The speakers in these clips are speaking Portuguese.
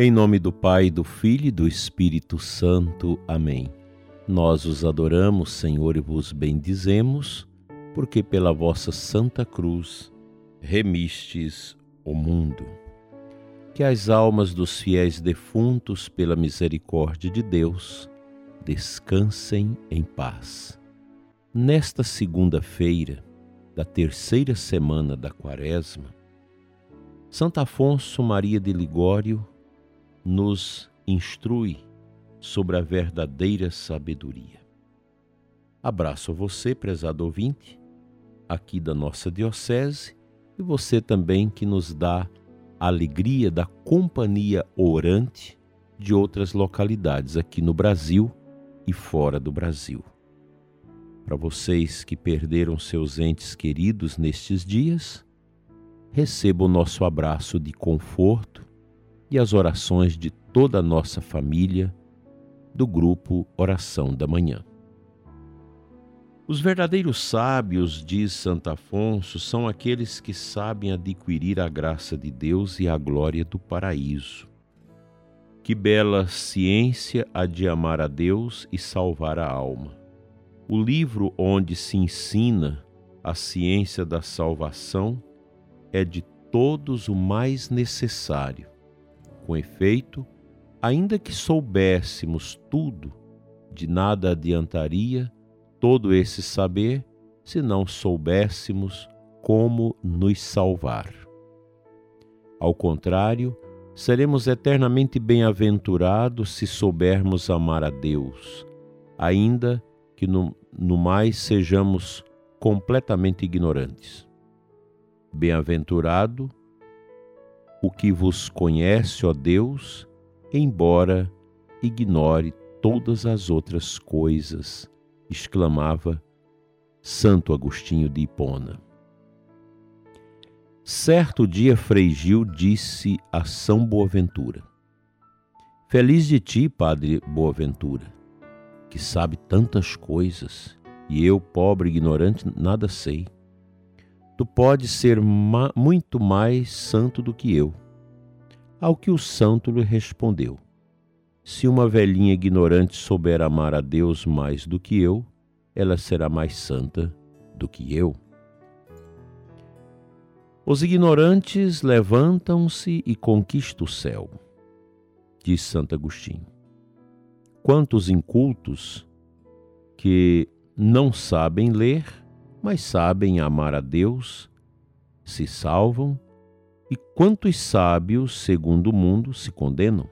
Em nome do Pai, do Filho e do Espírito Santo. Amém. Nós os adoramos, Senhor, e vos bendizemos, porque pela vossa Santa Cruz remistes o mundo. Que as almas dos fiéis defuntos, pela misericórdia de Deus, descansem em paz. Nesta segunda-feira da terceira semana da Quaresma, Santo Afonso Maria de Ligório nos instrui sobre a verdadeira sabedoria. Abraço a você, prezado ouvinte, aqui da nossa Diocese, e você também que nos dá a alegria da companhia orante de outras localidades aqui no Brasil e fora do Brasil. Para vocês que perderam seus entes queridos nestes dias, receba o nosso abraço de conforto e as orações de toda a nossa família do grupo Oração da Manhã. Os verdadeiros sábios, diz Santo Afonso, são aqueles que sabem adquirir a graça de Deus e a glória do paraíso. Que bela ciência a de amar a Deus e salvar a alma. O livro onde se ensina a ciência da salvação é de todos o mais necessário com efeito, ainda que soubéssemos tudo, de nada adiantaria todo esse saber se não soubéssemos como nos salvar. Ao contrário, seremos eternamente bem-aventurados se soubermos amar a Deus, ainda que no, no mais sejamos completamente ignorantes. Bem-aventurado o que vos conhece, ó Deus, embora ignore todas as outras coisas, exclamava Santo Agostinho de Hipona. Certo dia Frei Gil disse a São Boaventura: Feliz de ti, Padre Boaventura, que sabe tantas coisas, e eu, pobre ignorante, nada sei tu podes ser ma muito mais santo do que eu. Ao que o santo lhe respondeu: Se uma velhinha ignorante souber amar a Deus mais do que eu, ela será mais santa do que eu. Os ignorantes levantam-se e conquistam o céu, diz Santo Agostinho. Quantos incultos que não sabem ler mas sabem amar a Deus, se salvam, e quantos sábios, segundo o mundo, se condenam?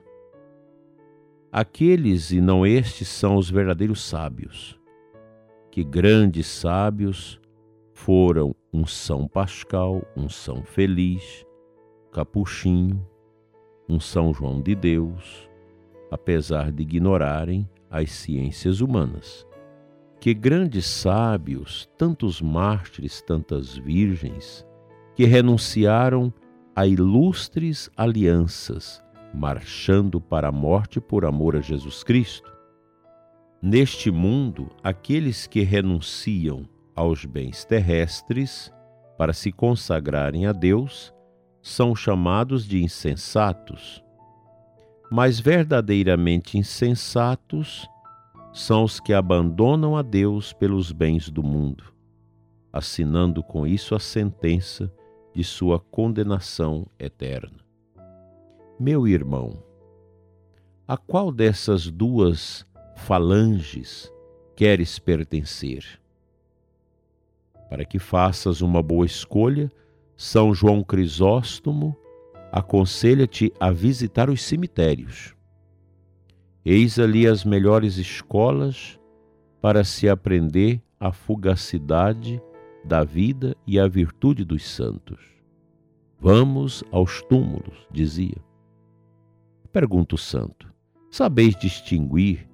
Aqueles e não estes são os verdadeiros sábios. Que grandes sábios foram um São Pascal, um São Feliz, Capuchinho, um São João de Deus, apesar de ignorarem as ciências humanas que grandes sábios, tantos mártires, tantas virgens, que renunciaram a ilustres alianças, marchando para a morte por amor a Jesus Cristo. Neste mundo, aqueles que renunciam aos bens terrestres para se consagrarem a Deus são chamados de insensatos. Mas verdadeiramente insensatos são os que abandonam a Deus pelos bens do mundo, assinando com isso a sentença de sua condenação eterna. Meu irmão, a qual dessas duas falanges queres pertencer? Para que faças uma boa escolha, São João Crisóstomo aconselha-te a visitar os cemitérios Eis ali as melhores escolas para se aprender a fugacidade da vida e a virtude dos santos. Vamos aos túmulos, dizia. Pergunta o santo: Sabeis distinguir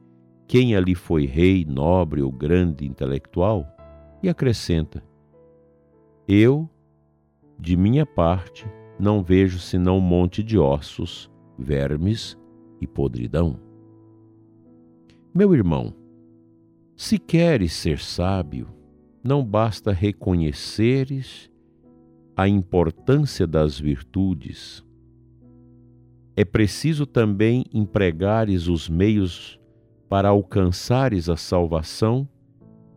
quem ali foi rei, nobre ou grande intelectual? E acrescenta: Eu, de minha parte, não vejo senão um monte de ossos, vermes e podridão. Meu irmão, se queres ser sábio, não basta reconheceres a importância das virtudes, é preciso também empregares os meios para alcançares a salvação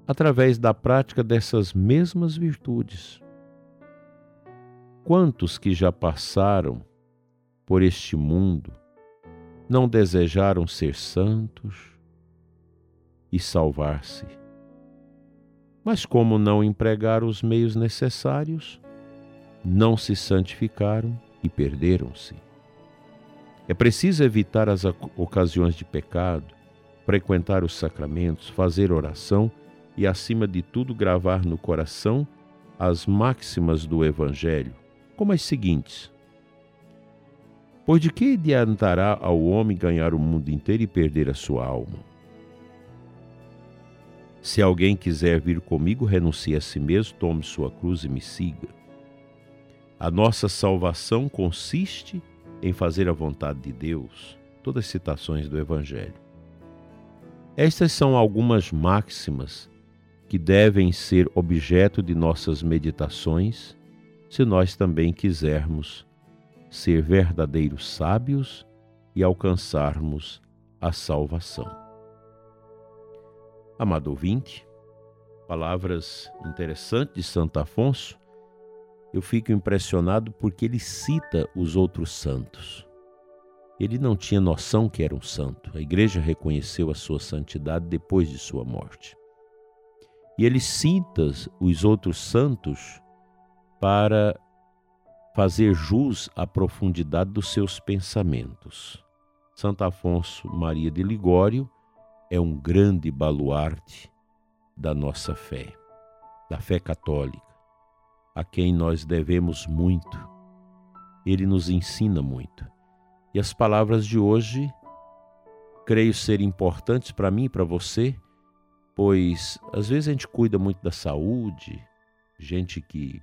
através da prática dessas mesmas virtudes. Quantos que já passaram por este mundo não desejaram ser santos e salvar-se? Mas, como não empregaram os meios necessários, não se santificaram e perderam-se. É preciso evitar as ocasiões de pecado, frequentar os sacramentos, fazer oração e, acima de tudo, gravar no coração as máximas do Evangelho, como as seguintes: Pois de que adiantará ao homem ganhar o mundo inteiro e perder a sua alma? Se alguém quiser vir comigo, renuncie a si mesmo, tome sua cruz e me siga. A nossa salvação consiste em fazer a vontade de Deus. Todas as citações do Evangelho. Estas são algumas máximas que devem ser objeto de nossas meditações, se nós também quisermos ser verdadeiros sábios e alcançarmos a salvação. Amado ouvinte, palavras interessantes de Santo Afonso eu fico impressionado porque ele cita os outros santos. Ele não tinha noção que era um santo. A igreja reconheceu a sua santidade depois de sua morte. E ele cita os outros santos para fazer jus à profundidade dos seus pensamentos. Santo Afonso Maria de Ligório é um grande baluarte da nossa fé, da fé católica a quem nós devemos muito. Ele nos ensina muito. E as palavras de hoje creio ser importantes para mim e para você, pois às vezes a gente cuida muito da saúde, gente que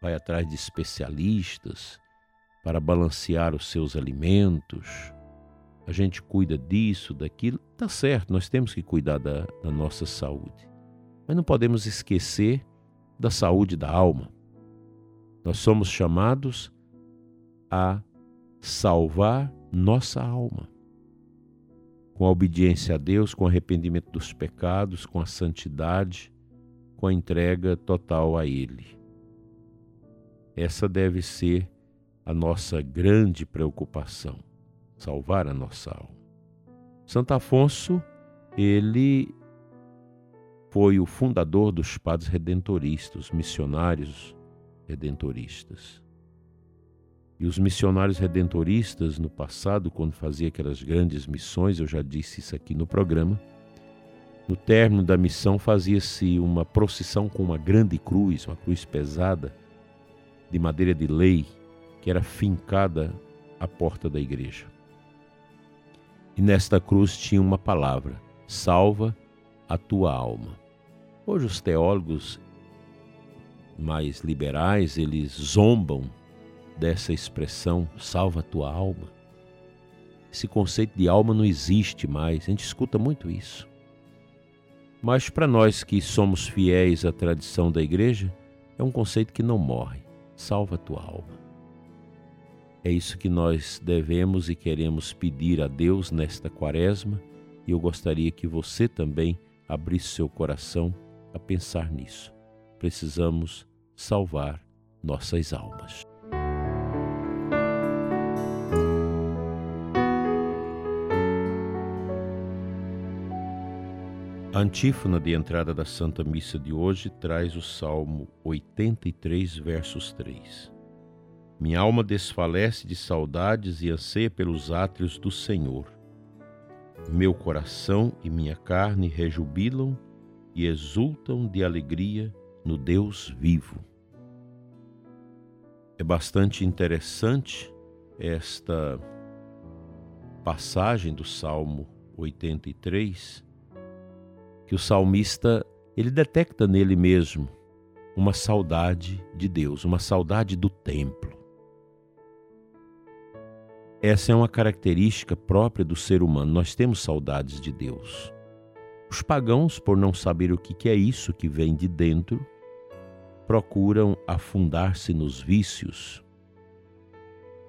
vai atrás de especialistas para balancear os seus alimentos. A gente cuida disso, daquilo. Tá certo, nós temos que cuidar da, da nossa saúde. Mas não podemos esquecer da saúde da alma. Nós somos chamados a salvar nossa alma. Com a obediência a Deus, com o arrependimento dos pecados, com a santidade, com a entrega total a Ele. Essa deve ser a nossa grande preocupação, salvar a nossa alma. Santo Afonso, ele foi o fundador dos padres redentoristas, missionários redentoristas. E os missionários redentoristas, no passado, quando fazia aquelas grandes missões, eu já disse isso aqui no programa, no término da missão fazia-se uma procissão com uma grande cruz, uma cruz pesada, de madeira de lei, que era fincada à porta da igreja. E nesta cruz tinha uma palavra: salva a tua alma. Hoje os teólogos mais liberais, eles zombam dessa expressão salva a tua alma. Esse conceito de alma não existe mais, a gente escuta muito isso. Mas para nós que somos fiéis à tradição da igreja, é um conceito que não morre. Salva a tua alma. É isso que nós devemos e queremos pedir a Deus nesta quaresma, e eu gostaria que você também abrisse seu coração a pensar nisso precisamos salvar nossas almas. A antífona de entrada da Santa Missa de hoje traz o Salmo 83, versos 3. Minha alma desfalece de saudades e anseia pelos átrios do Senhor. Meu coração e minha carne rejubilam e exultam de alegria no Deus vivo. É bastante interessante esta passagem do Salmo 83, que o salmista ele detecta nele mesmo uma saudade de Deus, uma saudade do templo. Essa é uma característica própria do ser humano. Nós temos saudades de Deus. Os pagãos, por não saber o que é isso que vem de dentro, procuram afundar-se nos vícios,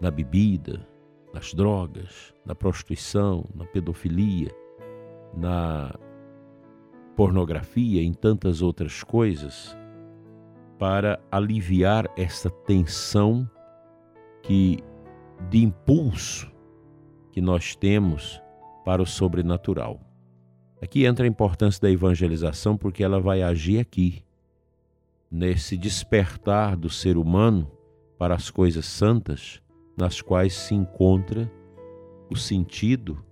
na bebida, nas drogas, na prostituição, na pedofilia, na pornografia, em tantas outras coisas, para aliviar essa tensão que de impulso que nós temos para o sobrenatural. Aqui entra a importância da evangelização porque ela vai agir aqui, nesse despertar do ser humano para as coisas santas, nas quais se encontra o sentido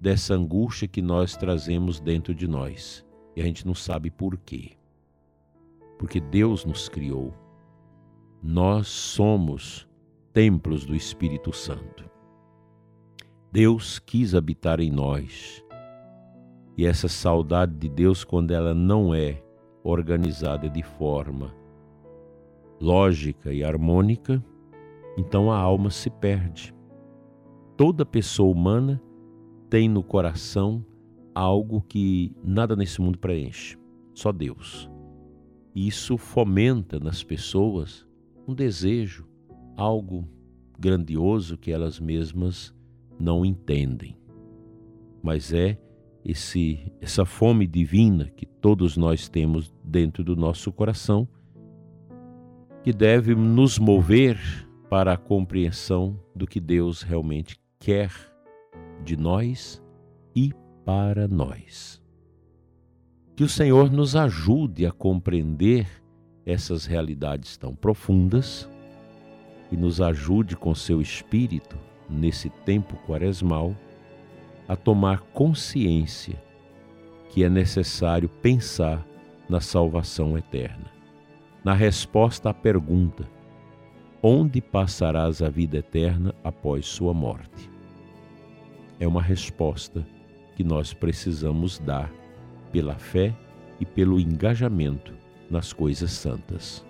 dessa angústia que nós trazemos dentro de nós e a gente não sabe por quê. Porque Deus nos criou. Nós somos templos do Espírito Santo. Deus quis habitar em nós. E essa saudade de Deus, quando ela não é organizada de forma lógica e harmônica, então a alma se perde. Toda pessoa humana tem no coração algo que nada nesse mundo preenche, só Deus. Isso fomenta nas pessoas um desejo, algo grandioso que elas mesmas não entendem. Mas é esse essa fome divina que todos nós temos dentro do nosso coração que deve nos mover para a compreensão do que Deus realmente quer de nós e para nós. Que o Senhor nos ajude a compreender essas realidades tão profundas e nos ajude com seu espírito nesse tempo quaresmal a tomar consciência que é necessário pensar na salvação eterna. Na resposta à pergunta: onde passarás a vida eterna após sua morte? É uma resposta que nós precisamos dar pela fé e pelo engajamento nas coisas santas.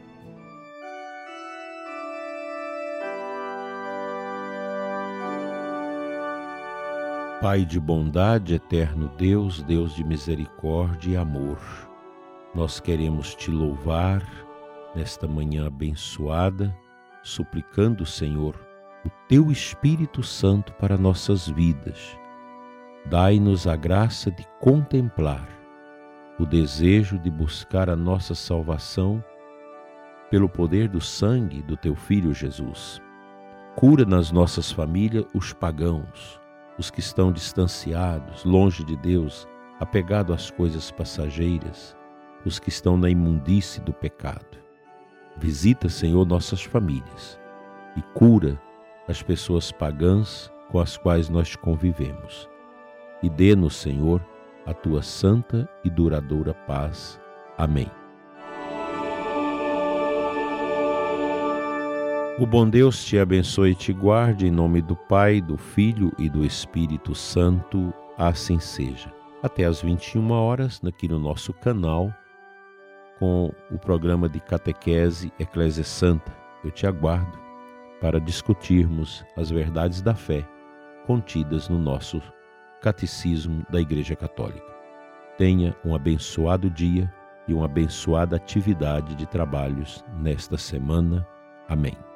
Pai de bondade, eterno Deus, Deus de misericórdia e amor, nós queremos te louvar nesta manhã abençoada, suplicando, Senhor, o teu Espírito Santo para nossas vidas. Dai-nos a graça de contemplar o desejo de buscar a nossa salvação pelo poder do sangue do teu Filho Jesus. Cura nas nossas famílias os pagãos os que estão distanciados, longe de Deus, apegados às coisas passageiras, os que estão na imundície do pecado. Visita, Senhor, nossas famílias e cura as pessoas pagãs com as quais nós convivemos. E dê-nos, Senhor, a tua santa e duradoura paz. Amém. O bom Deus te abençoe e te guarde em nome do Pai, do Filho e do Espírito Santo. Assim seja. Até às 21 horas, aqui no nosso canal, com o programa de Catequese Eclésia Santa. Eu te aguardo para discutirmos as verdades da fé contidas no nosso Catecismo da Igreja Católica. Tenha um abençoado dia e uma abençoada atividade de trabalhos nesta semana. Amém.